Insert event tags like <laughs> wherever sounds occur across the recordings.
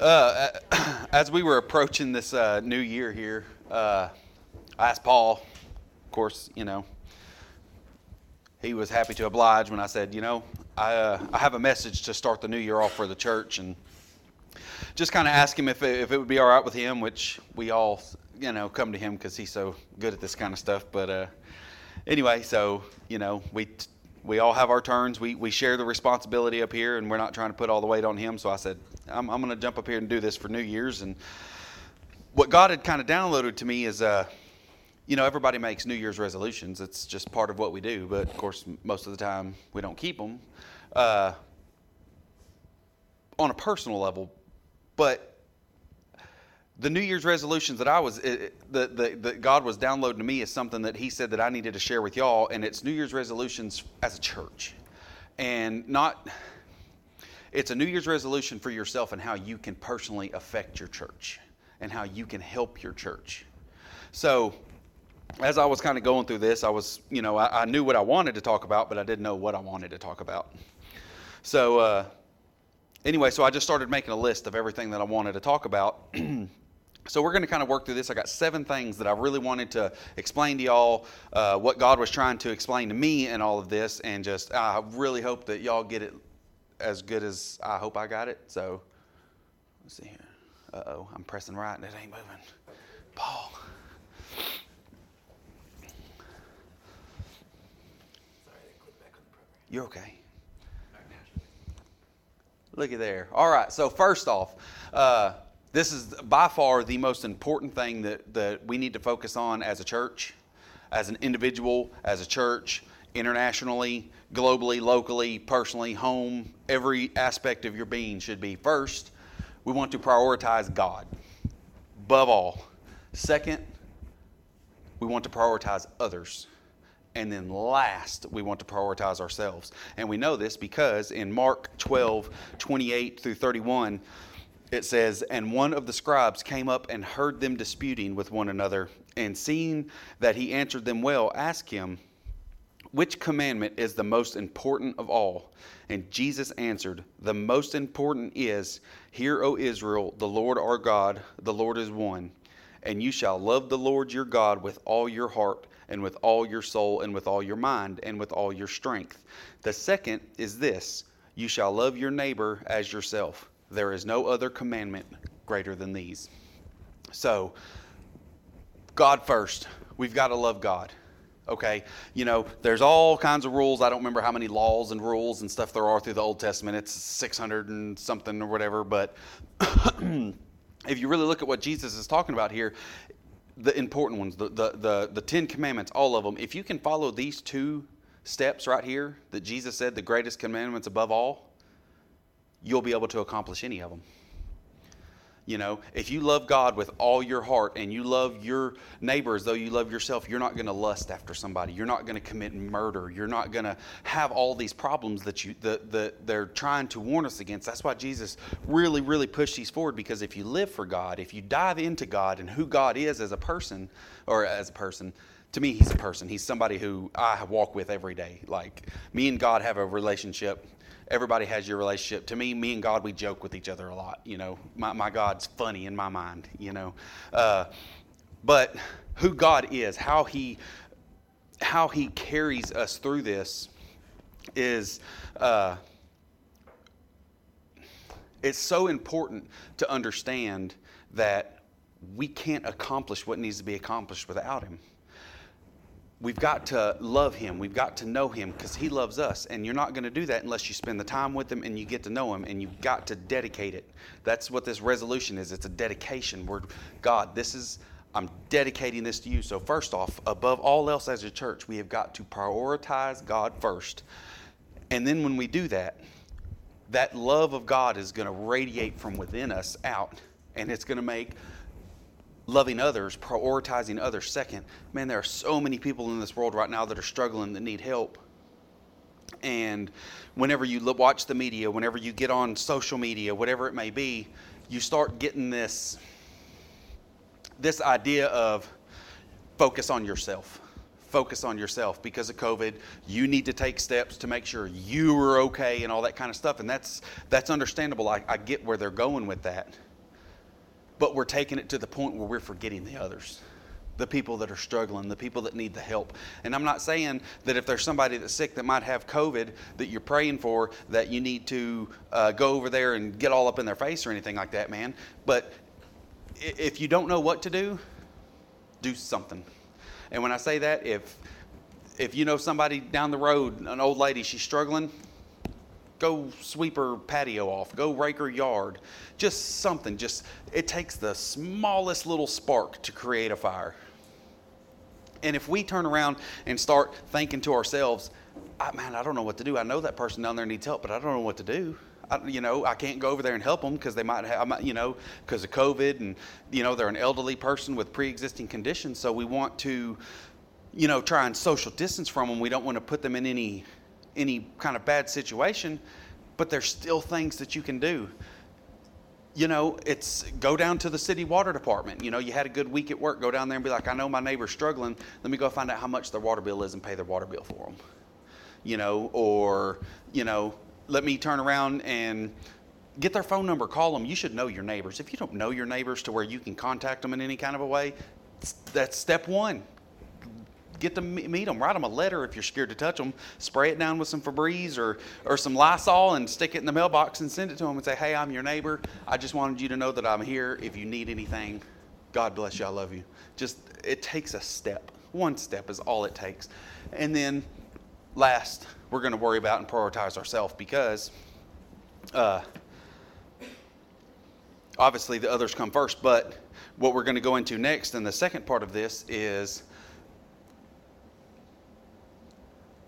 Uh, <clears throat> as we were approaching this uh, new year here, uh, I asked Paul, of course, you know, he was happy to oblige when I said, you know, I, uh, I have a message to start the new year off for the church and just kind of ask him if it, if it would be all right with him, which we all, you know, come to him because he's so good at this kind of stuff. But uh, anyway, so, you know, we we all have our turns. We, we share the responsibility up here, and we're not trying to put all the weight on him. So I said, I'm, I'm going to jump up here and do this for New Year's. And what God had kind of downloaded to me is, uh, you know, everybody makes New Year's resolutions. It's just part of what we do. But of course, most of the time, we don't keep them uh, on a personal level. But the New Year's resolutions that I was, that the, the, God was downloading to me is something that He said that I needed to share with y'all, and it's New Year's resolutions as a church, and not. It's a New Year's resolution for yourself and how you can personally affect your church and how you can help your church. So, as I was kind of going through this, I was, you know, I, I knew what I wanted to talk about, but I didn't know what I wanted to talk about. So, uh, anyway, so I just started making a list of everything that I wanted to talk about. <clears throat> So we're going to kind of work through this. I got seven things that I really wanted to explain to y'all uh, what God was trying to explain to me in all of this, and just I really hope that y'all get it as good as I hope I got it. So let's see here. Uh oh, I'm pressing right and it ain't moving. Paul. Sorry, I clipped back on the program. You're okay. Look at there. All right. So first off. Uh, this is by far the most important thing that, that we need to focus on as a church, as an individual, as a church, internationally, globally, locally, personally, home. Every aspect of your being should be first, we want to prioritize God above all. Second, we want to prioritize others. And then last, we want to prioritize ourselves. And we know this because in Mark 12, 28 through 31, it says, And one of the scribes came up and heard them disputing with one another, and seeing that he answered them well, asked him, Which commandment is the most important of all? And Jesus answered, The most important is, Hear, O Israel, the Lord our God, the Lord is one. And you shall love the Lord your God with all your heart, and with all your soul, and with all your mind, and with all your strength. The second is this You shall love your neighbor as yourself. There is no other commandment greater than these. So, God first. We've got to love God. Okay? You know, there's all kinds of rules. I don't remember how many laws and rules and stuff there are through the Old Testament. It's 600 and something or whatever. But <clears throat> if you really look at what Jesus is talking about here, the important ones, the, the, the, the Ten Commandments, all of them, if you can follow these two steps right here that Jesus said, the greatest commandments above all, you'll be able to accomplish any of them. You know, if you love God with all your heart and you love your neighbor as though you love yourself, you're not going to lust after somebody. You're not going to commit murder. You're not going to have all these problems that you that, that they're trying to warn us against. That's why Jesus really, really pushed these forward because if you live for God, if you dive into God and who God is as a person or as a person, to me, he's a person. He's somebody who I walk with every day. Like me and God have a relationship everybody has your relationship. To me, me and God, we joke with each other a lot. You know, my, my God's funny in my mind, you know. Uh, but who God is, how he, how he carries us through this is, uh, it's so important to understand that we can't accomplish what needs to be accomplished without him we've got to love him. We've got to know him because he loves us. And you're not going to do that unless you spend the time with him and you get to know him and you've got to dedicate it. That's what this resolution is. It's a dedication. Where God, this is I'm dedicating this to you. So first off, above all else as a church, we have got to prioritize God first. And then when we do that, that love of God is going to radiate from within us out and it's going to make loving others, prioritizing others second. Man, there are so many people in this world right now that are struggling that need help. And whenever you watch the media, whenever you get on social media, whatever it may be, you start getting this this idea of focus on yourself. focus on yourself because of COVID. You need to take steps to make sure you are okay and all that kind of stuff. And that's that's understandable. I, I get where they're going with that. But we're taking it to the point where we're forgetting the others the people that are struggling, the people that need the help. And I'm not saying that if there's somebody that's sick that might have COVID that you're praying for, that you need to uh, go over there and get all up in their face or anything like that, man. But if you don't know what to do, do something. And when I say that, if if you know somebody down the road, an old lady, she's struggling, go sweep her patio off, go rake her yard. Just something. Just it takes the smallest little spark to create a fire. And if we turn around and start thinking to ourselves, I, man, I don't know what to do. I know that person down there needs help, but I don't know what to do. I, you know, I can't go over there and help them because they might have, you know, because of COVID and, you know, they're an elderly person with pre-existing conditions. So we want to, you know, try and social distance from them. We don't want to put them in any, any kind of bad situation, but there's still things that you can do. You know, it's go down to the city water department. You know, you had a good week at work. Go down there and be like, I know my neighbor's struggling. Let me go find out how much their water bill is and pay their water bill for them. You know, or you know, let me turn around and get their phone number, call them. You should know your neighbors. If you don't know your neighbors to where you can contact them in any kind of a way, that's step one. Get to meet them. Write them a letter if you're scared to touch them. Spray it down with some Febreze or, or some Lysol and stick it in the mailbox and send it to them and say, hey, I'm your neighbor. I just wanted you to know that I'm here. If you need anything, God bless you. I love you. Just, it takes a step. One step is all it takes. And then last, we're going to worry about and prioritize ourselves because uh, obviously the others come first. But what we're going to go into next in the second part of this is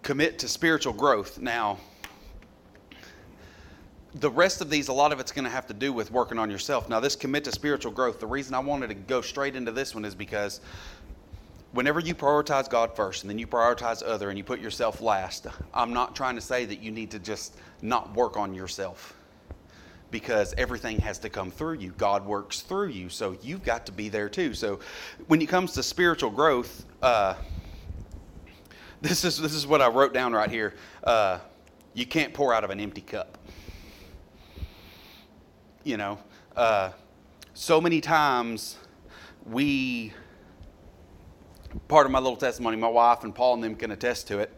commit to spiritual growth. Now, the rest of these, a lot of it's going to have to do with working on yourself. Now, this commit to spiritual growth, the reason I wanted to go straight into this one is because whenever you prioritize God first and then you prioritize other and you put yourself last, I'm not trying to say that you need to just not work on yourself because everything has to come through you. God works through you, so you've got to be there too. So when it comes to spiritual growth, uh, this is this is what I wrote down right here. Uh, you can't pour out of an empty cup. You know, uh, so many times we part of my little testimony, my wife and Paul and them can attest to it.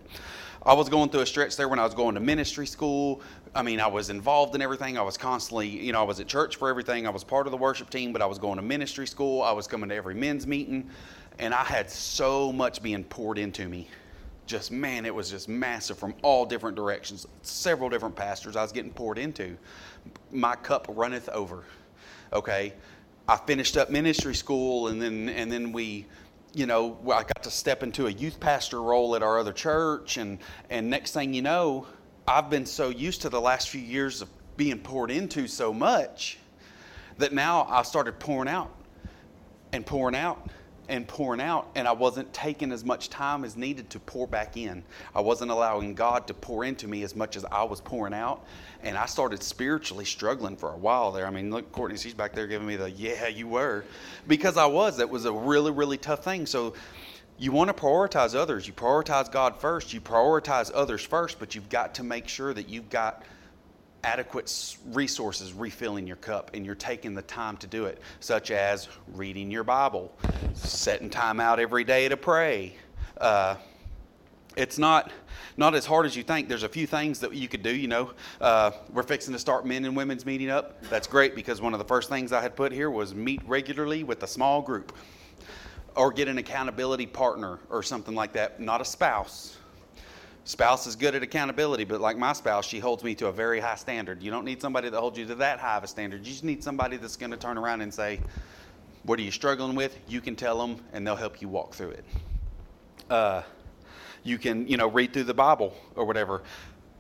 I was going through a stretch there when I was going to ministry school. I mean, I was involved in everything. I was constantly, you know, I was at church for everything. I was part of the worship team, but I was going to ministry school. I was coming to every men's meeting. And I had so much being poured into me. Just, man, it was just massive from all different directions. Several different pastors I was getting poured into. My cup runneth over. Okay. I finished up ministry school and then, and then we, you know, I got to step into a youth pastor role at our other church, and and next thing you know, I've been so used to the last few years of being poured into so much that now I started pouring out and pouring out and pouring out, and I wasn't taking as much time as needed to pour back in. I wasn't allowing God to pour into me as much as I was pouring out, and I started spiritually struggling for a while there. I mean, look, Courtney, she's back there giving me the, yeah, you were, because I was. That was a really, really tough thing. So, you want to prioritize others. You prioritize God first. You prioritize others first, but you've got to make sure that you've got adequate resources refilling your cup and you're taking the time to do it, such as reading your Bible, setting time out every day to pray. Uh, it's not not as hard as you think. There's a few things that you could do. You know, uh, we're fixing to start men and women's meeting up. That's great because one of the first things I had put here was meet regularly with a small group, or get an accountability partner or something like that. Not a spouse, Spouse is good at accountability, but like my spouse, she holds me to a very high standard. You don't need somebody that holds you to that high of a standard. You just need somebody that's going to turn around and say, What are you struggling with? You can tell them, and they'll help you walk through it. Uh, you can, you know, read through the Bible or whatever.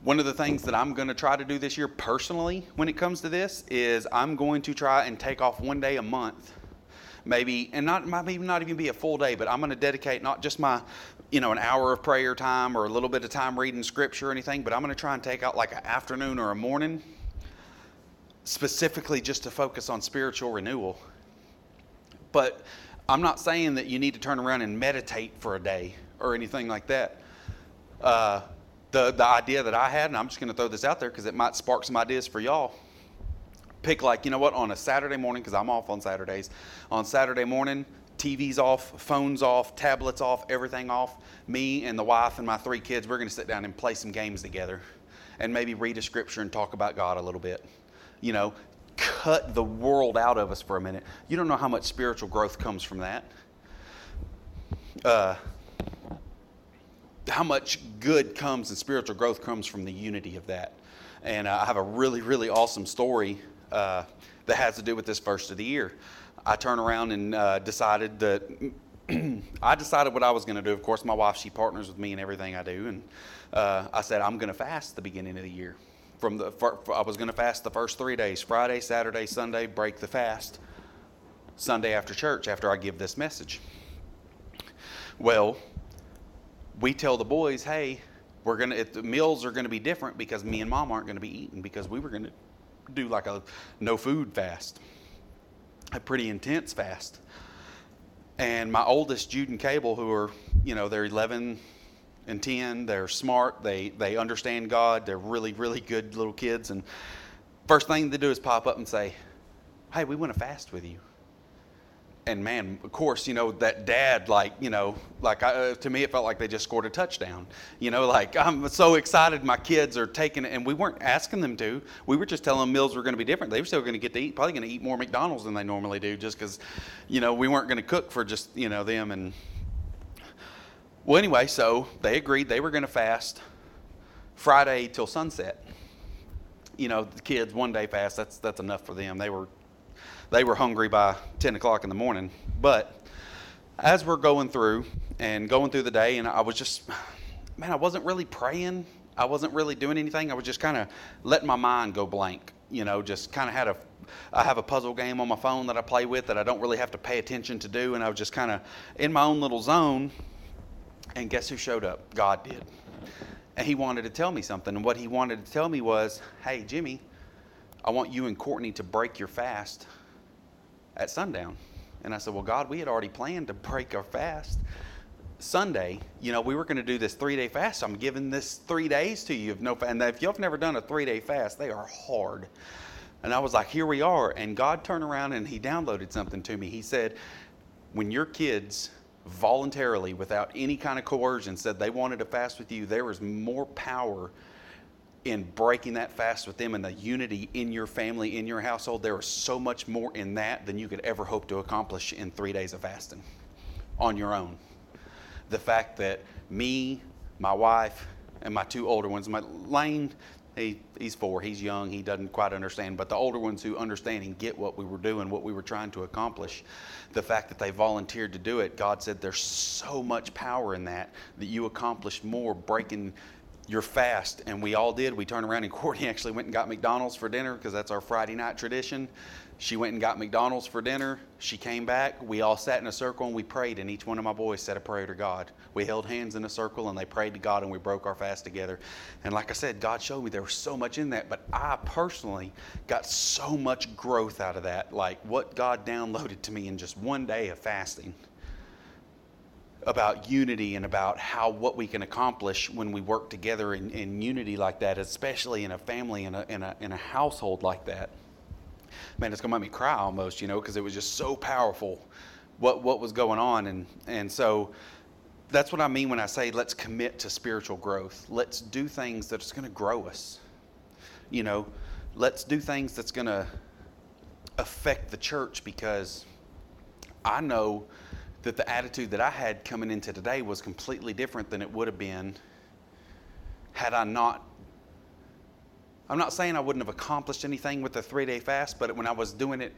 One of the things that I'm going to try to do this year personally when it comes to this is I'm going to try and take off one day a month maybe and not maybe not even be a full day but i'm going to dedicate not just my you know, an hour of prayer time or a little bit of time reading scripture or anything, but I'm going to try and take out like an afternoon or a morning specifically just to focus on spiritual renewal. But I'm not saying that you need to turn around and meditate for a day or anything like that. Uh, the, the idea that I had, and I'm just going to throw this out there because it might spark some ideas for y'all. Pick, like, you know what, on a Saturday morning, because I'm off on Saturdays, on Saturday morning, TV's off, phones off, tablets off, everything off. Me and the wife and my three kids, we're going to sit down and play some games together and maybe read a scripture and talk about God a little bit. You know, cut the world out of us for a minute. You don't know how much spiritual growth comes from that. Uh, how much good comes and spiritual growth comes from the unity of that. And uh, I have a really, really awesome story uh, that has to do with this first of the year. I turned around and uh, decided that <clears throat> I decided what I was going to do. Of course, my wife, she partners with me in everything I do. And uh, I said, I'm going to fast the beginning of the year. From the, for, for, I was going to fast the first three days Friday, Saturday, Sunday, break the fast. Sunday after church, after I give this message. Well, we tell the boys, hey, we're gonna the meals are gonna be different because me and mom aren't gonna be eating because we were gonna do like a no food fast, a pretty intense fast. And my oldest, Jude and Cable, who are you know they're 11 and 10, they're smart, they they understand God, they're really really good little kids, and first thing they do is pop up and say, hey, we want to fast with you and man, of course, you know that dad, like you know, like I, uh, to me, it felt like they just scored a touchdown. You know, like I'm so excited, my kids are taking it, and we weren't asking them to. We were just telling them meals were going to be different. They were still going to get to eat, probably going to eat more McDonald's than they normally do, just because, you know, we weren't going to cook for just you know them. And well, anyway, so they agreed they were going to fast Friday till sunset. You know, the kids one day fast. That's that's enough for them. They were they were hungry by 10 o'clock in the morning. But as we're going through and going through the day, and I was just, man, I wasn't really praying. I wasn't really doing anything. I was just kind of letting my mind go blank. You know, just kind of had a, I have a puzzle game on my phone that I play with that I don't really have to pay attention to do. And I was just kind of in my own little zone. And guess who showed up? God did. And he wanted to tell me something. And what he wanted to tell me was, hey, Jimmy, I want you and Courtney to break your fast at sundown. And I said, Well, God, we had already planned to break our fast. Sunday, you know, we were going to do this three day fast. So I'm giving this three days to you. Of no, and if you've never done a three day fast, they are hard. And I was like, Here we are. And God turned around and He downloaded something to me. He said, When your kids voluntarily, without any kind of coercion, said they wanted to fast with you, there was more power in breaking that fast with them and the unity in your family, in your household, there is so much more in that than you could ever hope to accomplish in three days of fasting on your own. The fact that me, my wife, and my two older ones, my Lane, he, he's four, he's young, he doesn't quite understand, but the older ones who understand and get what we were doing, what we were trying to accomplish, the fact that they volunteered to do it, God said there's so much power in that that you accomplish more breaking your fast. And we all did. We turned around and <laughs> Courtney actually went and got McDonald's for dinner because that's our Friday night tradition. She went and got McDonald's for dinner. She came back. We all sat in a circle and we prayed, and each one of my boys said a prayer to God. We held hands in a circle and they prayed to God and we broke our fast together. And like I said, God showed me there was so much in that, but I personally got so much growth out of that. Like what God downloaded to me in just one day of fasting about unity and about how what we can accomplish when we work together in, in unity like that, especially in a family in a, in a, in a household like that. Man, it's gonna make me cry almost, you know, because it was just so powerful what what was going on, and and so that's what I mean when I say let's commit to spiritual growth. Let's do things that's to grow us. You know, let's do things that's to affect the church because I know that the attitude that I had coming into today was completely different than it would have been had I not. I'm not saying I wouldn't have accomplished anything with the three day fast, but when I was doing it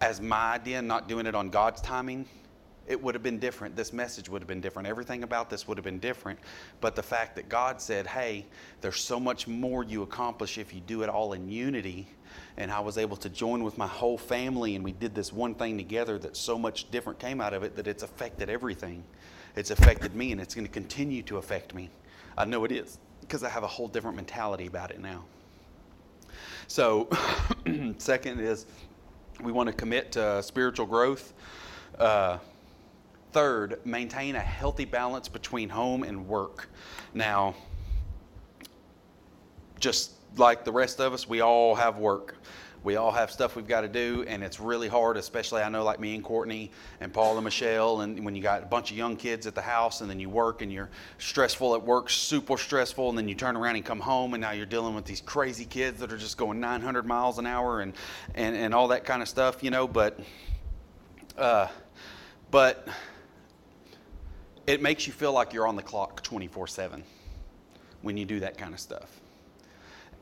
as my idea, not doing it on God's timing, it would have been different. This message would have been different. Everything about this would have been different. But the fact that God said, hey, there's so much more you accomplish if you do it all in unity. And I was able to join with my whole family, and we did this one thing together that so much different came out of it that it's affected everything. It's affected me, and it's going to continue to affect me. I know it is because I have a whole different mentality about it now. So, <clears throat> second is we want to commit to spiritual growth. Uh, Third, maintain a healthy balance between home and work. Now, just like the rest of us, we all have work. We all have stuff we've got to do, and it's really hard, especially I know like me and Courtney and Paul and Michelle, and when you got a bunch of young kids at the house, and then you work and you're stressful at work, super stressful, and then you turn around and come home, and now you're dealing with these crazy kids that are just going 900 miles an hour and, and, and all that kind of stuff, you know, but, uh, but it makes you feel like you're on the clock 24 7 when you do that kind of stuff.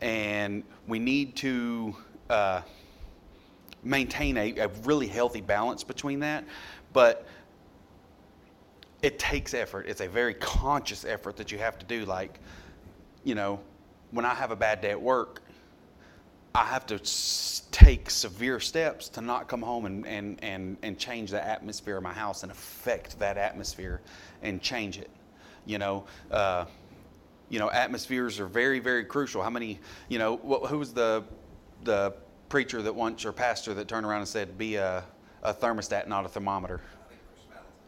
And we need to uh, maintain a, a really healthy balance between that. But it takes effort. It's a very conscious effort that you have to do. Like, you know, when I have a bad day at work, I have to take severe steps to not come home and, and, and, and change the atmosphere of my house and affect that atmosphere and change it. You know, uh, you know, atmospheres are very, very crucial. How many, you know, who was the the preacher that once or pastor that turned around and said, "Be a, a thermostat, not a thermometer."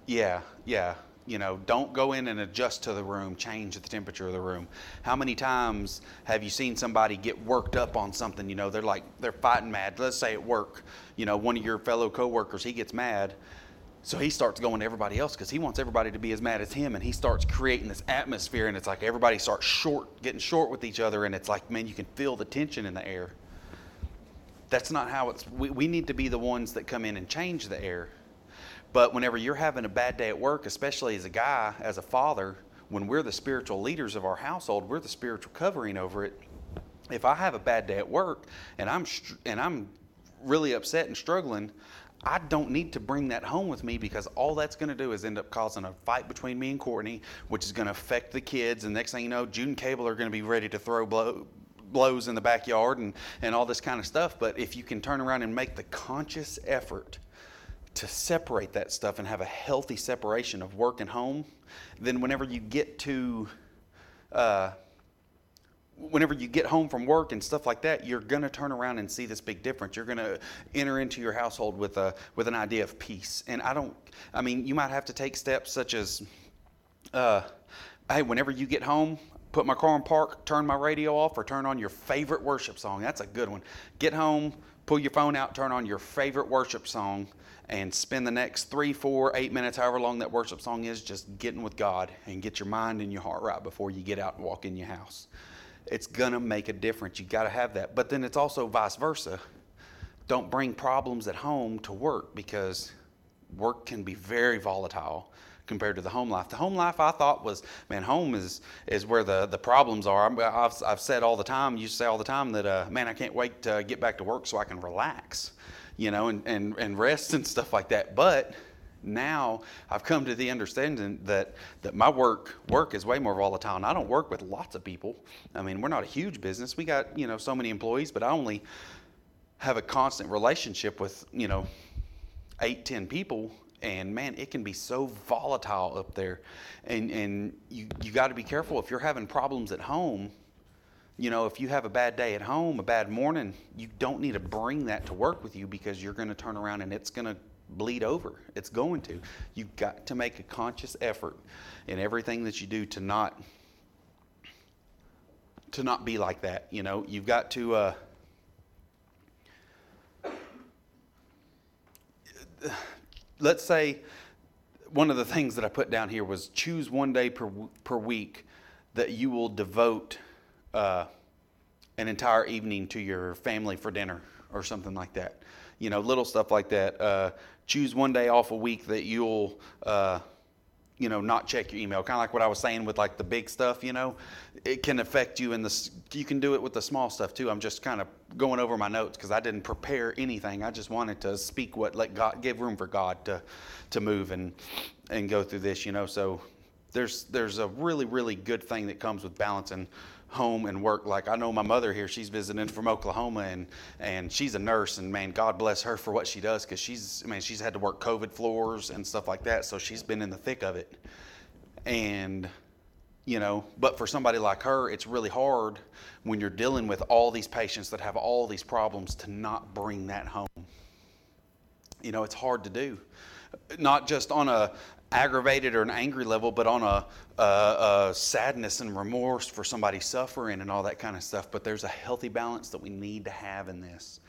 Yeah, yeah. You know, don't go in and adjust to the room, change the temperature of the room. How many times have you seen somebody get worked up on something? You know, they're like they're fighting mad. Let's say at work, you know, one of your fellow coworkers he gets mad, so he starts going to everybody else because he wants everybody to be as mad as him, and he starts creating this atmosphere, and it's like everybody starts short, getting short with each other, and it's like, man, you can feel the tension in the air. That's not how it's, we, we need to be the ones that come in and change the air. But whenever you're having a bad day at work, especially as a guy, as a father, when we're the spiritual leaders of our household, we're the spiritual covering over it. If I have a bad day at work and I'm and I'm really upset and struggling, I don't need to bring that home with me because all that's going to do is end up causing a fight between me and Courtney, which is going to affect the kids. And next thing you know, June and Cable are going to be ready to throw blow, blows in the backyard and, and all this kind of stuff. But if you can turn around and make the conscious effort to separate that stuff and have a healthy separation of work and home, then whenever you get to, uh, whenever you get home from work and stuff like that, you're going to turn around and see this big difference. You're going to enter into your household with a with an idea of peace. And I don't. I mean, you might have to take steps such as, uh, hey, whenever you get home, put my car in park, turn my radio off, or turn on your favorite worship song. That's a good one. Get home, pull your phone out, turn on your favorite worship song, and spend the next three, four, eight minutes, however long that worship song is, just getting with God and get your mind and your heart right before you get out and walk in your house. It's going to make a difference. You got to have that. But then it's also vice versa. Don't bring problems at home to work because work can be very volatile compared to the home life. The home life I thought was, man, home is is where the, the problems are. i have I've said all the time, you say all the time that, uh, man, I can't wait to get back to work so I can relax, you know, and, and, and rest and stuff like that. But now I've come to the understanding that, that my work work is way more volatile. And I don't work with lots of people. I mean, we're not a huge business. We got, you know, so many employees, but I only have a constant relationship with, you know, eight, ten people and man, it can be so volatile up there. And, and you, you got to be careful if you're having problems at home. You know, if you have a bad day at home, a bad morning, you don't need to bring that to work with you because you're going to turn around and it's going to bleed over. It's going to. You've got to make a conscious effort in everything that you do to not to not be like that. You know, you've got to. Uh, let's say one of the things that I put down here was choose one day per, per week that you will devote uh, an entire evening to your family for dinner or something like that. You know, little stuff like that. Uh, choose one day off a week that you'll uh, you know, not check your email. Kind of like what I was saying with like the big stuff, you know, it can affect you and the, you can do it with the small stuff too. I'm just kind of going over my notes because I didn't prepare anything. I just wanted to speak what, let God, give room for God to, to move and, and go through this, you know. So there's, there's a really, really good thing that comes with balancing home and work. Like I know my mother here, she's visiting from Oklahoma and, and she's a nurse and man, God bless her for what she does because she's, I mean, she's had to work COVID floors and stuff like that. So she's been in the thick of it. And, you know, but for somebody like her, it's really hard when you're dealing with all these patients that have all these problems to not bring that home. You know, it's hard to do. Not just on a aggravated or an angry level, but on a, a, a, sadness and remorse for somebody suffering and all that kind of stuff. But there's a healthy balance that we need to have in this,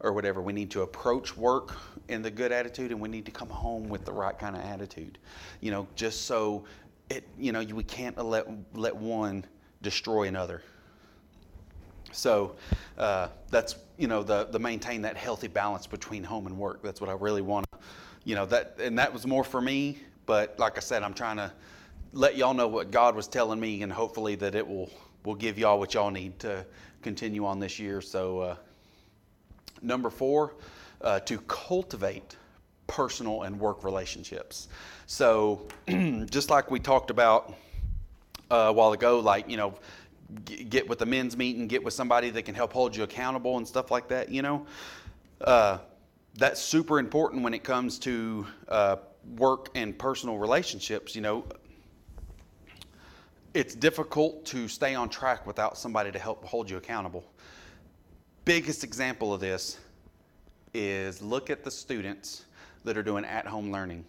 or whatever. We need to approach work in the good attitude, and we need to come home with the right kind of attitude. You know, just so it, you know, we can't let let one destroy another. So uh, that's you know the the maintain that healthy balance between home and work. That's what I really want. To, you know that, and that was more for me but like I said, I'm trying to let y'all know what God was telling me, and hopefully that it will will give y'all what y'all need to continue on this year. So, uh, number four, uh, to cultivate personal and work relationships. So, <clears throat> just like we talked about uh, a while ago, like you know, get with the men's meeting, get with somebody that can help hold you accountable and stuff like that. You know, uh, that's super important when it comes to uh, work and personal relationships, you know, it's difficult to stay on track without somebody to help hold you accountable. Biggest example of this is look at the students that are doing at home learning.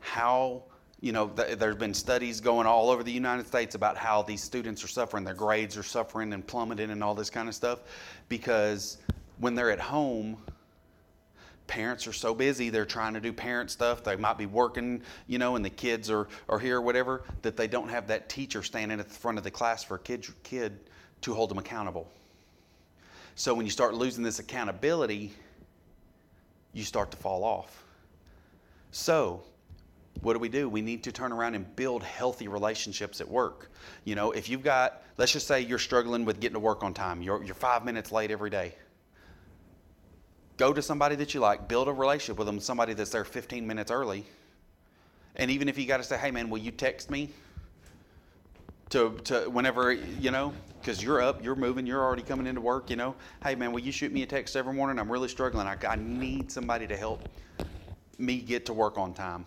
How, you know, th- there's been studies going all over the United States about how these students are suffering, their grades are suffering and plummeting and all this kind of stuff because when they're at home, parents are so busy they're trying to do parent stuff they might be working you know and the kids are, are here or whatever that they don't have that teacher standing at the front of the class for a kid, kid to hold them accountable. So when you start losing this accountability you start to fall off. So what do we do? We need to turn around and build healthy relationships at work. You know if you've got let's just say you're struggling with getting to work on time you're, you're five minutes late every day Go to somebody that you like, build a relationship with them, somebody that's there 15 minutes early. And even if you got to say, hey, man, will you text me? To, to whenever, you know, because you're up, you're moving, you're already coming into work, you know. Hey, man, will you shoot me a text every morning? I'm really struggling. I, I need somebody to help me get to work on time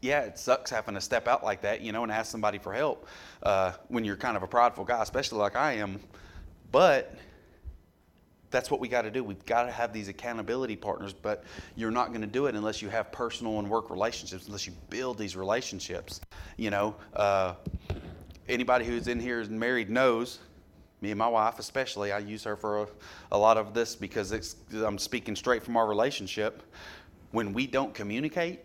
yeah, it sucks having to step out like that, you know, and ask somebody for help uh, when you're kind of a prideful guy, especially like I am. But that's what we got to do. We've got to have these accountability partners, but you're not going to do it unless you have personal and work relationships, unless you build these relationships. You know, uh, anybody who's in here is married knows, me and my wife especially, I use her for a, a lot of this because I'm speaking straight from our relationship. When we don't communicate,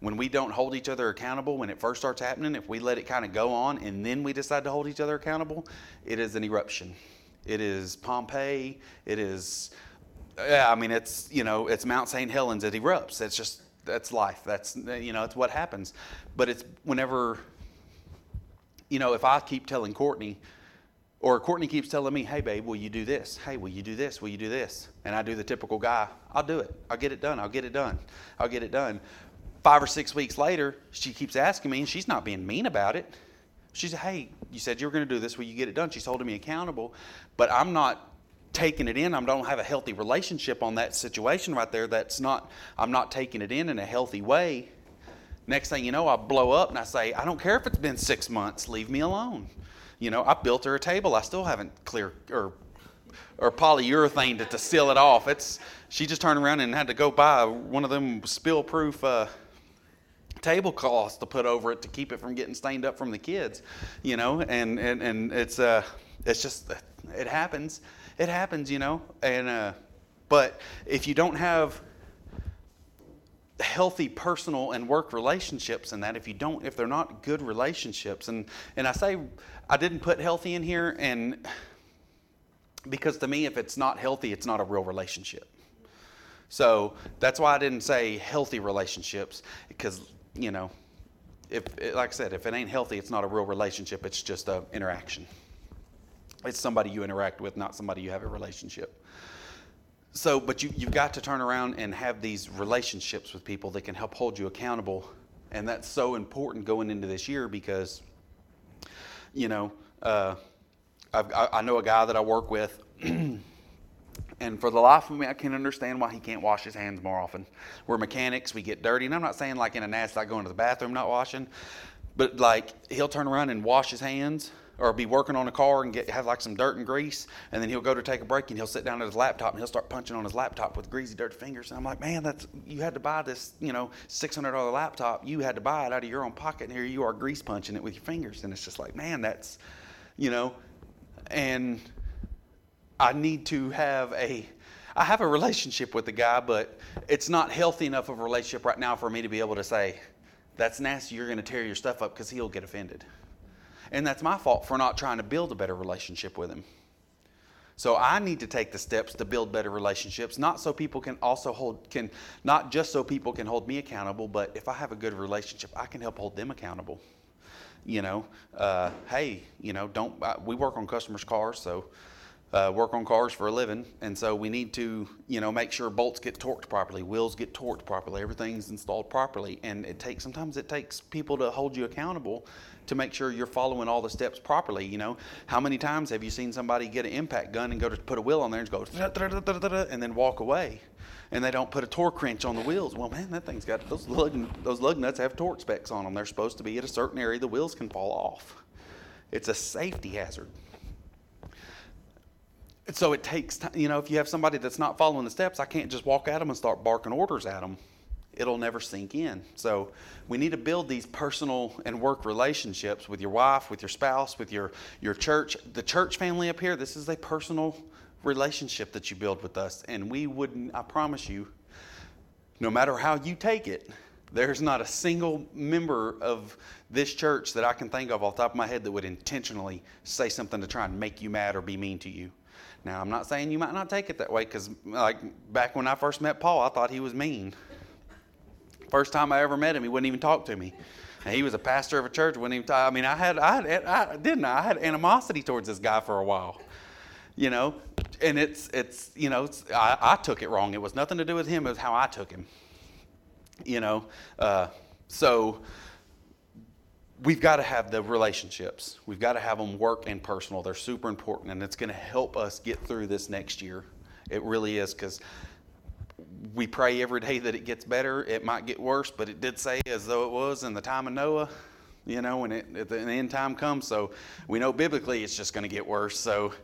when we don't hold each other accountable when it first starts happening, if we let it kind of go on and then we decide to hold each other accountable, it is an eruption. It is Pompeii. It is, yeah, I mean, it's, you know, it's Mount St. Helens. It erupts. It's just, that's life. That's, you know, it's what happens. But it's whenever, you know, if I keep telling Courtney, or Courtney keeps telling me, hey, babe, will you do this? Hey, will you do this? Will you do this? And I do the typical guy, I'll do it. I'll get it done. I'll get it done. I'll get it done. Five or six weeks later, she keeps asking me, and she's not being mean about it. She said, Hey, you said you were going to do this. Will you get it done? She's holding me accountable, but I'm not taking it in. I don't have a healthy relationship on that situation right there. That's not, I'm not taking it in in a healthy way. Next thing you know, I blow up and I say, I don't care if it's been six months, leave me alone. You know, I built her a table. I still haven't clear or or polyurethane to, to seal it off. It's she just turned around and had to go buy one of them spill proof uh, tablecloths to put over it to keep it from getting stained up from the kids, you know, and, and, and it's, uh, it's just, it happens. It happens, you know, and, uh, but if you don't have healthy personal and work relationships and that if you don't if they're not good relationships and and i say i didn't put healthy in here and because to me if it's not healthy it's not a real relationship. So that's why i didn't say healthy relationships because you know, if like I said, if it ain't healthy, it's not a real relationship. It's just a interaction. It's somebody you interact with, not somebody you have a relationship. So, but you, you've got to turn around and have these relationships with people that can help hold you accountable. And that's so important going into this year because, you know, uh, I, I know a guy that I work with <clears throat> And for the life of me, I can't understand why he can't wash his hands more often. We're mechanics, we get dirty. And I'm not saying like in a nasty, like going to the bathroom, not washing, but like he'll turn around and wash his hands or be working on a car and get have like some dirt and grease, and then he'll go to take a break and he'll sit down at his laptop and he'll start punching on his laptop with greasy, dirty fingers. And I'm like, man, that's you had to buy this, you know, six hundred dollar laptop. You had to buy it out of your own pocket, and here you are grease punching it with your fingers. And it's just like, man, that's, you know, and I need to have a I have a relationship with the guy, but it's not healthy enough of a relationship right now for me to be able to say, that's nasty, you're going to tear your stuff up because he'll get offended. And that's my fault for not trying to build a better relationship with him. So I need to take the steps to build better relationships, not so people can also hold can not just so people can hold me accountable, but if I have a good relationship, I can help hold them accountable. You know, uh, hey, you know, don't we work on customers' cars, so uh, work on cars for a living, and so we need to, you know, make sure bolts get torqued properly, wheels get torqued properly, everything's installed properly, and it takes sometimes it takes people to hold you accountable to make sure you're following all the steps properly. You know, how many times have you seen somebody get an impact gun and go to put a wheel on there and go and then walk away, and they don't put a torque wrench on the wheels? Well, man, that thing's got those lug those lug nuts have torque specs on them. They're supposed to be at a certain area. The wheels can fall off. It's a safety hazard so it takes time. You know, if you have somebody that's not following the steps, I can't just walk at them and start barking orders at them. It'll never sink in. So we need to build these personal and work relationships with your wife, with your spouse, with your, your church. The church family up here, this is a personal relationship that you build with us. And we wouldn't, I promise you, no matter how you take it, there's not a single member of this church that I can think of off the top of my head that would intentionally say something to try and make you mad or be mean to you. Now, I'm not saying you might not take it that way because, like, back when I first met Paul, I thought he was mean. First time I ever met him, he wouldn't even talk to me. And he was a pastor of a church. Wouldn't even talk. I mean, I had, I, had, I didn't. I? Had animosity towards this guy for a while, you know. And it's, it's, you know, it's, I, I took it wrong. It was nothing to do with him. It was how I took him, you know. Uh, so we've got to have the relationships. We've got to have them work and personal. They're super important, and it's going to help us get through this next year. It really is because we pray every day that it gets better. It might get worse, but it did say as though it was in the time of Noah. You know, when it the end time comes, so we know biblically it's just going to get worse. So,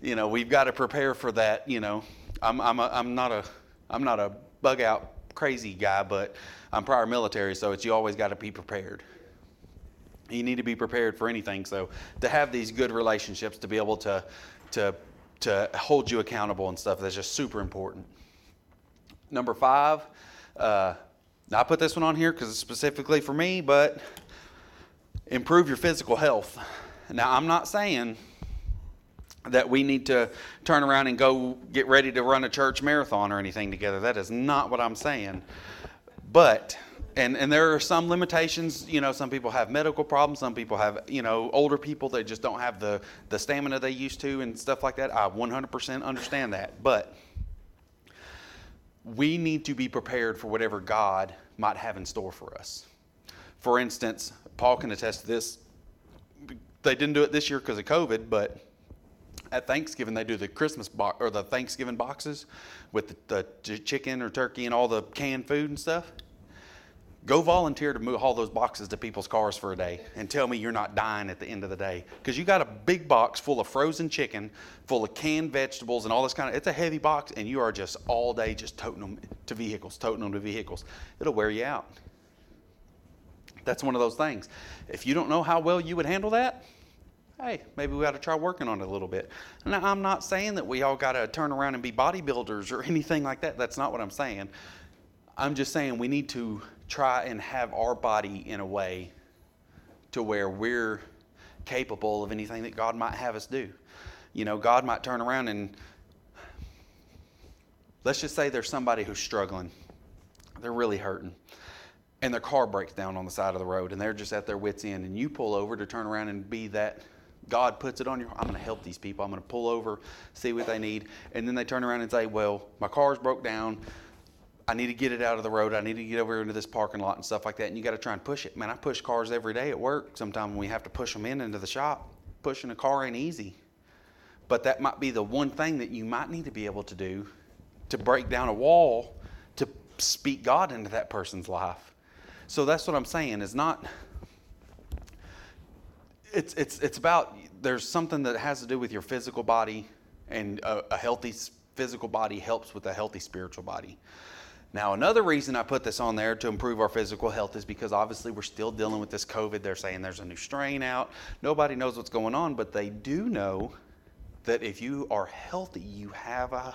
you know, we've got to prepare for that. You know, I'm I'm a, I'm not a I'm not a bug out crazy guy, but I'm prior military, so it's you always got to be prepared you need to be prepared for anything. So to have these good relationships, to be able to to to hold you accountable and stuff, that's just super important. Number five, uh, I put this one on here because it's specifically for me, but improve your physical health. Now I'm not saying that we need to turn around and go get ready to run a church marathon or anything together. That is not what I'm saying. But and and there are some limitations you know some people have medical problems some people have you know older people that just don't have the the stamina they used to and stuff like that. I 100% understand that. But we need to be prepared for whatever god might have in store for us. For instance paul can attest to this. They didn't do it this year because of covid but at Thanksgiving they do the Christmas box or the Thanksgiving boxes with the, the chicken or turkey and all the canned food and stuff. Go volunteer to move, haul those boxes to people's cars for a day and tell me you're not dying at the end of the day. Because you got a big box full of frozen chicken, full of canned vegetables, and all this kind of, it's a heavy box, and you are just all day just toting them to vehicles, toting them to vehicles. It'll wear you out. That's one of those things. If you don't know how well you would handle that, hey, maybe we got to try working on it a little bit. Now, I'm not saying that we all got to turn around and be bodybuilders or <laughs> anything like that. That's not what I'm saying. I'm just saying we need to try and have our body in a way to where we're capable of anything that God might have us do. You know, God might turn around and let's just say there's somebody who's struggling. They're really hurting. And their car breaks down on the side of the road and they're just at their wits' end. And you pull over to turn around and be that God puts it on your I'm going to help these people. I'm going to pull over, see what they need. And then they turn around and say, Well, my car's broke down. I need to get it out of the road. I need to get over into this parking lot and stuff like that. And you got to try and push it. Man, I push cars every day at work. Sometimes we have to push them in into the shop, pushing a car ain't easy. But that might be the one thing that you might need to be able to do to break down a wall to speak God into that person's life. So that's what I'm saying is not it's it's it's about there's something that has to do with your physical body, and a, a healthy physical body helps with a healthy spiritual body. Now, another reason I put this on there to improve our physical health is because obviously we're still dealing with this COVID. They're saying there's a new strain out. Nobody knows what's going on, but they do know that if you are healthy, you have a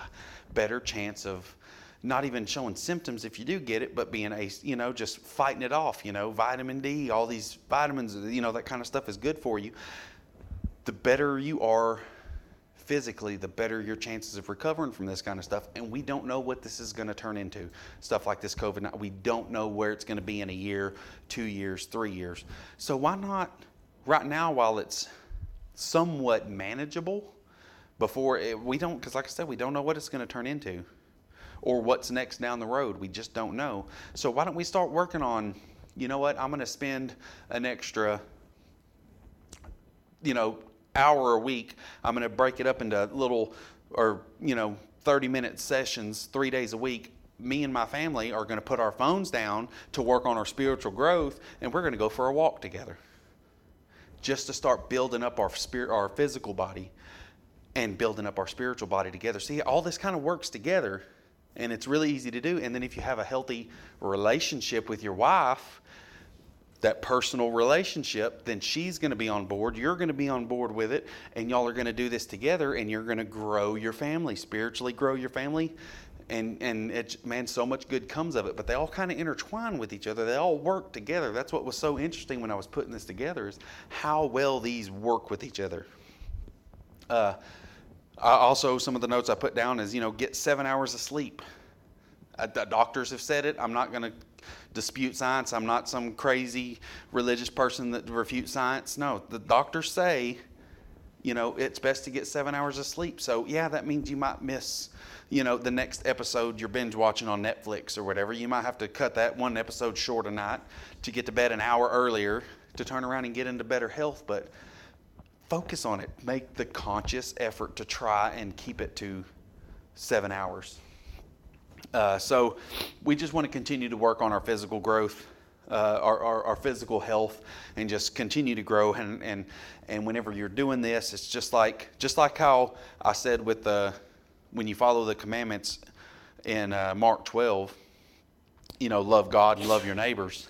better chance of not even showing symptoms if you do get it, but being a, you know, just fighting it off. You know, vitamin D, all these vitamins, you know, that kind of stuff is good for you. The better you are physically, the better your chances of recovering from this kind of stuff. And we don't know what this is going to turn into. Stuff like this COVID, we don't know where it's going to be in a year, two years, three years. So why not right now while it's somewhat manageable before it, we don't, because like I said, we don't know what it's going to turn into or what's next down the road. We just don't know. So why don't we start working on, you know what, I'm going to spend an extra, you know, hour a week. I'm going to break it up into little, or, you know, 30 minute sessions three days a week. Me and my family are going to put our phones down to work on our spiritual growth, and we're going to go for a walk together just to start building up our spirit, our physical body, and building up our spiritual body together. See, all this kind of works together, and it's really easy to do. And then if you have a healthy relationship with your wife, that personal relationship, then she's going to be on board. You're going to be on board with it, and y'all are going to do this together, and you're going to grow your family, spiritually grow your family. And, and man, so much good comes of it, but they all kind of intertwine with each other. They all work together. That's what was so interesting when I was putting this together is how well these work with each other. Uh, also, some of the notes I put down is, you know, get seven hours of sleep. Uh, doctors have said it. I'm not going to dispute science. I'm not some crazy religious person that refutes science. No, the doctors say, you know, it's best to get seven hours of sleep. So, yeah, that means you might miss, you know, the next episode you're binge watching on Netflix or whatever. You might have to cut that one episode short a night to get to bed an hour earlier to turn around and get into better health. But focus on it. Make the conscious effort to try and keep it to seven hours. Uh, so we just want to continue to work on our physical growth, uh, our, our, our, physical health, and just continue to grow. And, and, and whenever you're doing this, it's just like, just like how I said with the, when you follow the commandments in uh, Mark 12, you know, love God and love your neighbors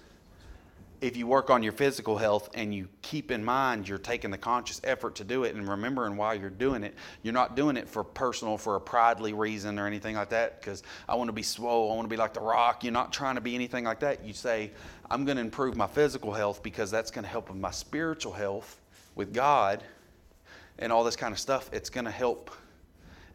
if you work on your physical health and you keep in mind you're taking the conscious effort to do it and remembering why you're doing it, you're not doing it for personal, for a pridely reason or anything like that, because I want to be swole, I want to be like The Rock. You're not trying to be anything like that. You say, I'm going to improve my physical health because that's going to help with my spiritual health with God and all this kind of stuff. It's going to help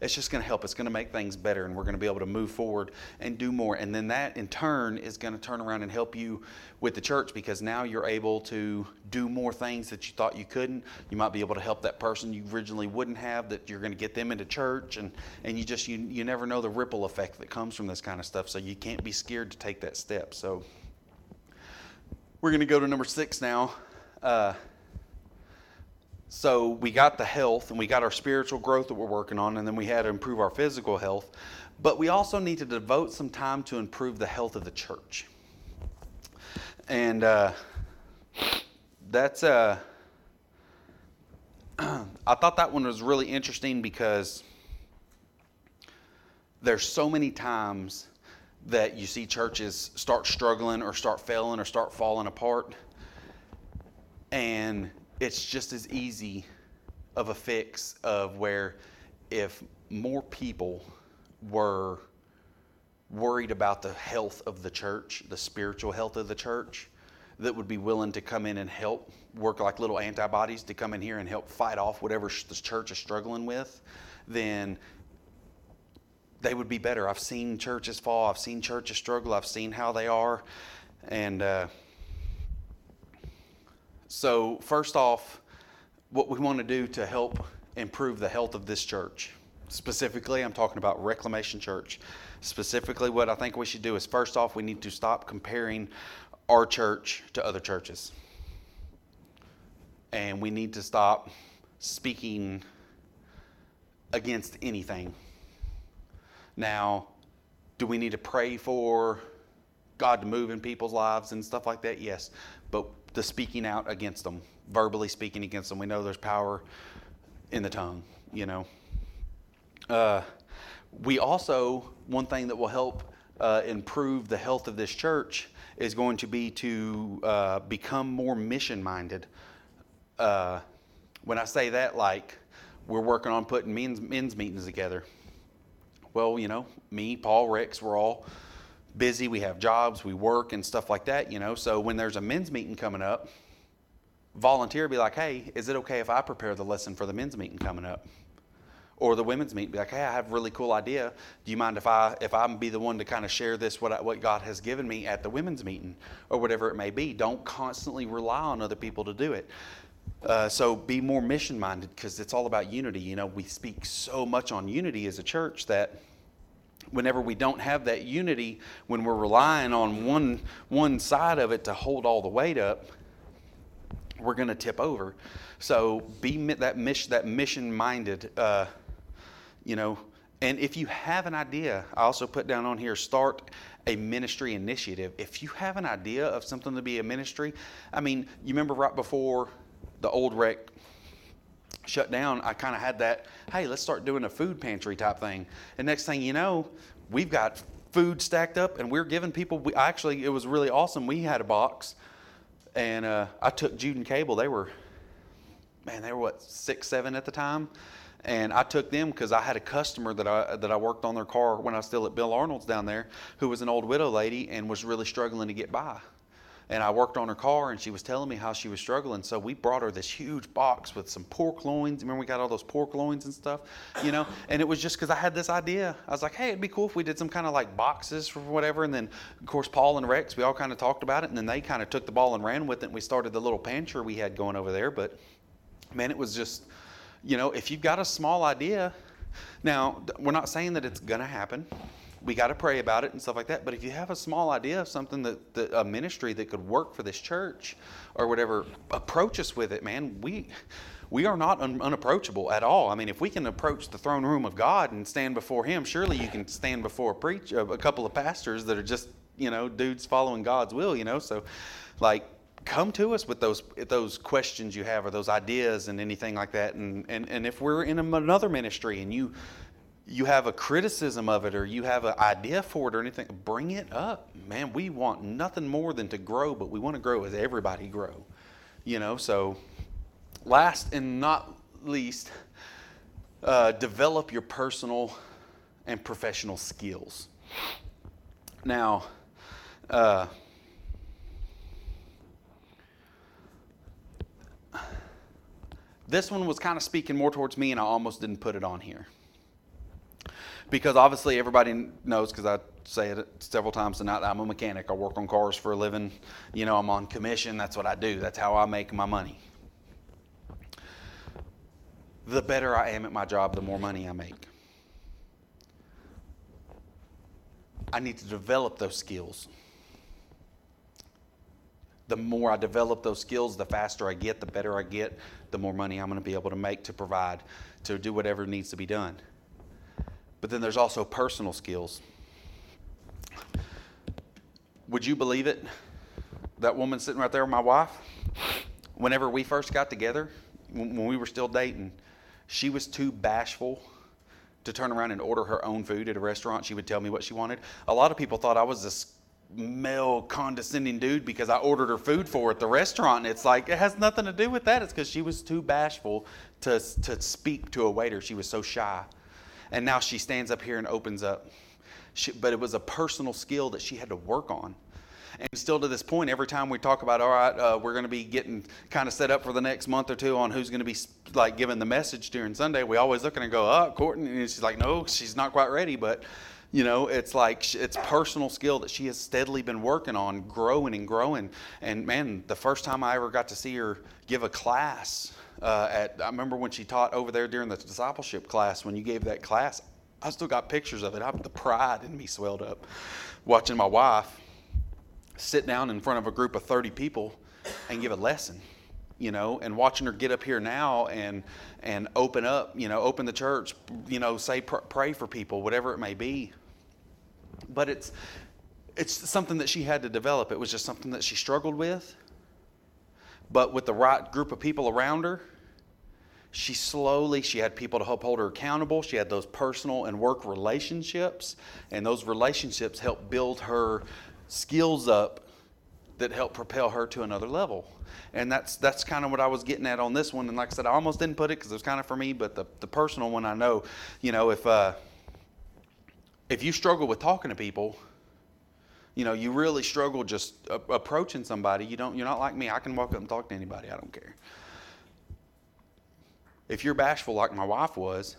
it's just going to help. It's going to make things better, and we're going to be able to move forward and do more. And then that, in turn, is going to turn around and help you with the church because now you're able to do more things that you thought you couldn't. You might be able to help that person you originally wouldn't have. That you're going to get them into church, and and you just you you never know the ripple effect that comes from this kind of stuff. So you can't be scared to take that step. So we're going to go to number six now. Uh, so we got the health and we got our spiritual growth that we're working on, and then we had to improve our physical health. But we also need to devote some time to improve the health of the church. And uh, that's, uh, <clears throat> I thought that one was really interesting because there's so many times that you see churches start struggling or start failing or start falling apart. And it's just as easy of a fix of where if more people were worried about the health of the church, the spiritual health of the church, that would be willing to come in and help work like little antibodies to come in here and help fight off whatever the church is struggling with, then they would be better. I've seen churches fall, I've seen churches struggle, I've seen how they are, and uh, so, first off, what we want to do to help improve the health of this church. Specifically, I'm talking about Reclamation Church. Specifically, what I think we should do is first off, we need to stop comparing our church to other churches. And we need to stop speaking against anything. Now, do we need to pray for God to move in people's lives and stuff like that? Yes. But the speaking out against them, verbally speaking against them. We know there's power in the tongue, you know. Uh, we also, one thing that will help uh, improve the health of this church is going to be to uh, become more mission minded. Uh, when I say that, like we're working on putting men's, men's meetings together. Well, you know, me, Paul, Rex, we're all busy. We have jobs, we work, and stuff like that, you know. So when there's a men's meeting coming up, volunteer be like, hey, is it okay if I prepare the lesson for the men's meeting coming up? or the women's meet be like hey i have a really cool idea do you mind if i if i'm be the one to kind of share this what, I, what god has given me at the women's meeting or whatever it may be don't constantly rely on other people to do it uh, so be more mission minded because it's all about unity you know we speak so much on unity as a church that whenever we don't have that unity when we're relying on one one side of it to hold all the weight up we're going to tip over so be that mission that mission minded uh, you know. And if you have an idea, I also put down on here start a ministry initiative. If you have an idea of something to be a ministry, I mean, you remember right before the old rec shut down, I kind of had that, hey, let's start doing a food pantry type thing. And next thing you know, we've got food stacked up and we're giving people, we, actually, it was really awesome. We had a box and uh, I took Jude and Cable. They were, man, they were what, six, seven at the time and I took them because I had a customer that I that I worked on their car when I was still at Bill Arnold's down there, who was an old widow lady and was really struggling to get by. And I worked on her car, and she was telling me how she was struggling. So we brought her this huge box with some pork loins. Remember, we got all those pork loins and stuff, you know. And it was just because I had this idea. I was like, "Hey, it'd be cool if we did some kind of like boxes for whatever." And then, of course, Paul and Rex, we all kind of talked about it, and then they kind of took the ball and ran with it. And we started the little pantry we had going over there. But man, it was just you know, if you've got a small idea, now we're not saying that it's going to happen. We got to pray about it and stuff like that. But if you have a small idea of something that, that a ministry that could work for this church or whatever, approach us with it, man. We we are not un- unapproachable at all. I mean, if we can approach the throne room of God and stand before Him, surely you can stand before a preach a couple of pastors that are just you know dudes following God's will. You know, so like come to us with those those questions you have or those ideas and anything like that. And and, and if we're in another ministry and you you have a criticism of it or you have an idea for it or anything, bring it up. Man, we want nothing more than to grow, but we want to grow as everybody grow. You know, so last and not least, uh, develop your personal and professional skills. Now, uh, This one was kind of speaking more towards me, and I almost didn't put it on here. Because obviously, everybody knows, because I say it several times tonight, that I'm a mechanic. I work on cars for a living. You know, I'm on commission. That's what I do, that's how I make my money. The better I am at my job, the more money I make. I need to develop those skills the more I develop those skills, the faster I get, the better I get, the more money I'm going to be able to make to provide, to do whatever needs to be done. But then there's also personal skills. Would you believe it? That woman sitting right there, my wife, whenever we first got together, when we were still dating, she was too bashful to turn around and order her own food at a restaurant. She would tell me what she wanted. A lot of people thought I was this male condescending dude because I ordered her food for at the restaurant. And it's like, it has nothing to do with that. It's because she was too bashful to, to speak to a waiter. She was so shy. And now she stands up here and opens up. She, but it was a personal skill that she had to work on. And still to this point, every time we talk about, all right, uh, we're going to be getting kind of set up for the next month or two on who's going to be like giving the message during Sunday, we always look at her and go, oh, Courtney. And she's like, no, she's not quite ready. But you know, it's like it's personal skill that she has steadily been working on, growing and growing. And man, the first time I ever got to see her give a class uh, at, I remember when she taught over there during the discipleship class. When you gave that class, I still got pictures of it. I, the pride in me swelled up, watching my wife sit down in front of a group of 30 people and give a lesson you know, and watching her get up here now and and open up, you know, open the church, you know, say pr- pray for people, whatever it may be. But it's it's something that she had to develop. It was just something that she struggled with. But with the right group of people around her, she slowly she had people to help hold her accountable. She had those personal and work relationships and those relationships helped build her skills up that helped propel her to another level. And that's that's kind of what i was getting at on this one. And like i said i almost didn't put it because it was kind of for me but the, the personal one i know you know if uh, if you struggle with talking to people you know you really struggle just approaching somebody you don't you're not like me i can walk up and talk to anybody i don't care. If you're bashful like my wife was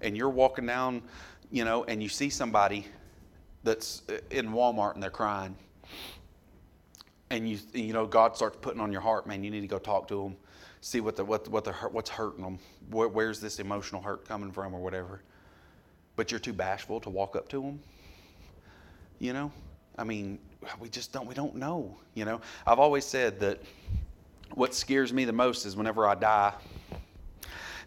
and you're walking down you know and you see somebody that's uh, in walmart and they're crying and you you know god starts putting on your heart man you need to go talk to them see what the what, what the what's hurting them Where, where's this emotional hurt coming from or whatever but you're too bashful to walk up to them you know i mean we just don't we don't know you know? I've always said that what scares me the most is whenever i die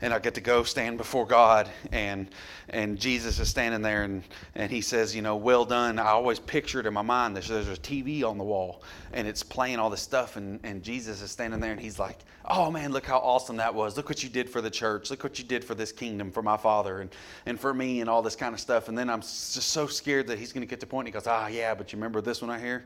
and I get to go stand before God and and Jesus is standing there and, and he says, you know, well done. I always pictured in my mind there's, there's a TV on the wall and it's playing all this stuff and, and Jesus is standing there and he's like, Oh man, look how awesome that was. Look what you did for the church. Look what you did for this kingdom, for my father and, and for me and all this kind of stuff. And then I'm just so scared that he's gonna get to point and he goes, Ah yeah, but you remember this one right here?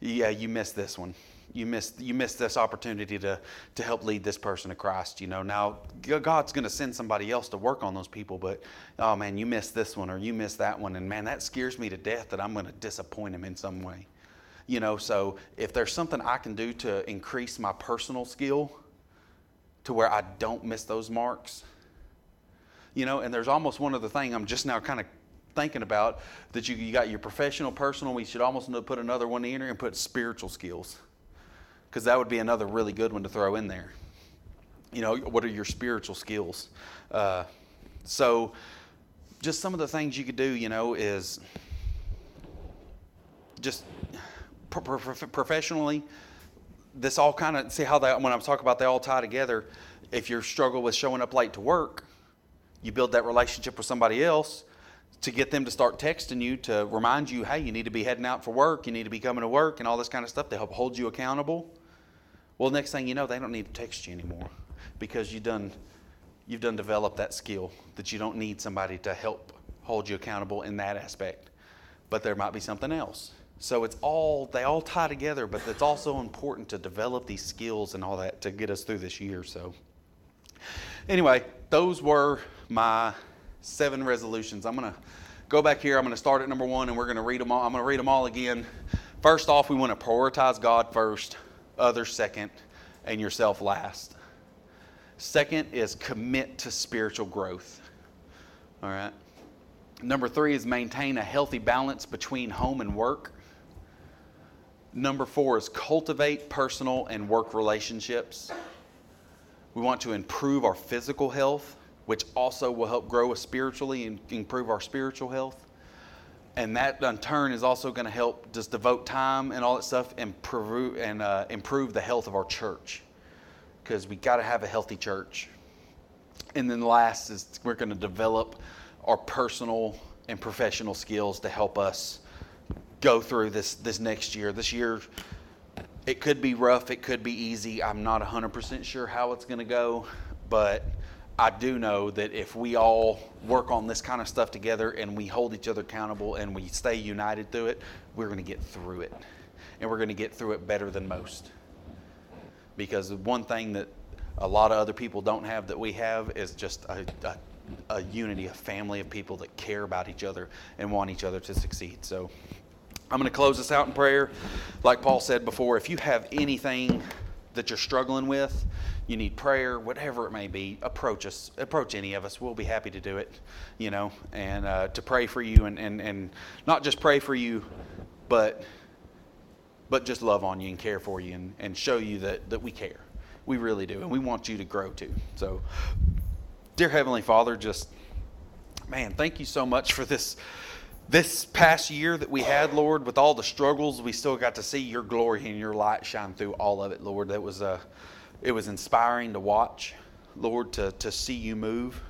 Yeah, you missed this one you missed you missed this opportunity to to help lead this person to Christ. You know, now God's going to send somebody else to work on those people, but oh man, you missed this one or you missed that one, and man, that scares me to death that I'm going to disappoint him in some way. You know, so if there's something I can do to increase my personal skill to where I don't miss those marks, you know, and there's almost one other thing I'm just now kind of thinking about that you, you got your professional, personal. We should almost put another one in there and put spiritual skills because that would be another really good one to throw in there. You know, what are your spiritual skills? Uh, so, just some of the things you could do, you know, is just pro- pro- professionally. This all kind of see how that when I'm talking about they all tie together. If you struggle with showing up late to work, you build that relationship with somebody else to get them to start texting you to remind you, hey, you need to be heading out for work, you need to be coming to work, and all this kind of stuff to help hold you accountable. Well, next thing you know, they don't need to text you anymore because you've done you've done developed that skill that you don't need somebody to help hold you accountable in that aspect. But there might be something else. So it's all they all tie together, but it's also important to develop these skills and all that to get us through this year. So anyway, those were my seven resolutions. I'm gonna go back here. I'm gonna start at number one, and we're gonna read them all. I'm gonna read them all again. First off, we want to prioritize God first others second, and yourself last. Second is commit to spiritual growth. All right. Number three is maintain a healthy balance between home and work. Number four is cultivate personal and work relationships. We want to improve our physical health, which also will help grow us spiritually and improve our spiritual health and that in turn is also going to help just devote time and all that stuff and improve and uh, improve the health of our church. Because we got to have a healthy church. And then last is we're going to develop our personal and professional skills to help us go through this this next year. This year it could be rough it could be easy. I'm not 100% sure how it's going to go but I do know that if we all work on this kind of stuff together and we hold each other accountable and we stay united through it, we're going to get through it. And we're going to get through it better than most. Because one thing that a lot of other people don't have that we have is just a, a, a unity, a family of people that care about each other and want each other to succeed. So I'm going to close this out in prayer. Like Paul said before, if you have anything that you're struggling with, you need prayer, whatever it may be, approach us. Approach any of us. We'll be happy to do it, you know, and uh, to pray for you and, and, and not just pray for you, but but just love on you and care for you and, and show you that, that we care. We really do. And we want you to grow too. So, dear Heavenly Father, just, man, thank you so much for this this past year that we had, Lord, with all the struggles, we still got to see your glory and your light shine through all of it, Lord. That was a it was inspiring to watch, Lord, to, to see you move.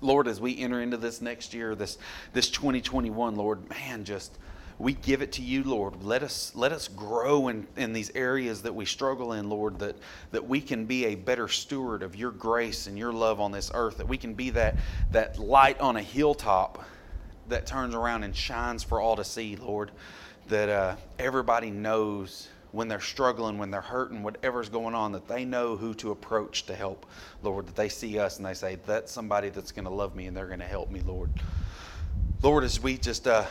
Lord, as we enter into this next year, this, this 2021, Lord, man, just we give it to you, Lord. Let us let us grow in, in these areas that we struggle in, Lord, that, that we can be a better steward of your grace and your love on this earth, that we can be that, that light on a hilltop that turns around and shines for all to see, Lord. That uh, everybody knows when they're struggling, when they're hurting, whatever's going on, that they know who to approach to help, Lord. That they see us and they say, That's somebody that's going to love me and they're going to help me, Lord. Lord, as we just uh,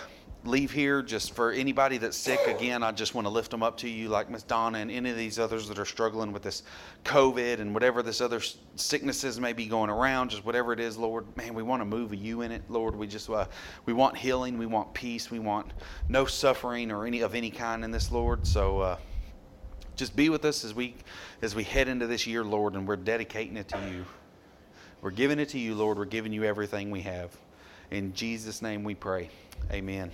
leave here, just for anybody that's sick, again, I just want to lift them up to you, like Miss Donna and any of these others that are struggling with this COVID and whatever this other sicknesses may be going around, just whatever it is, Lord. Man, we want to move you in it, Lord. We just uh, we want healing, we want peace, we want no suffering or any of any kind in this, Lord. So. Uh, just be with us as we as we head into this year, Lord, and we're dedicating it to you. We're giving it to you, Lord. We're giving you everything we have. In Jesus' name we pray. Amen.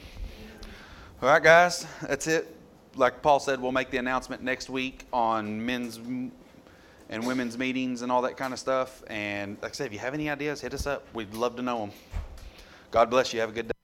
All right, guys, that's it. Like Paul said, we'll make the announcement next week on men's and women's meetings and all that kind of stuff. And like I said, if you have any ideas, hit us up. We'd love to know them. God bless you. Have a good day.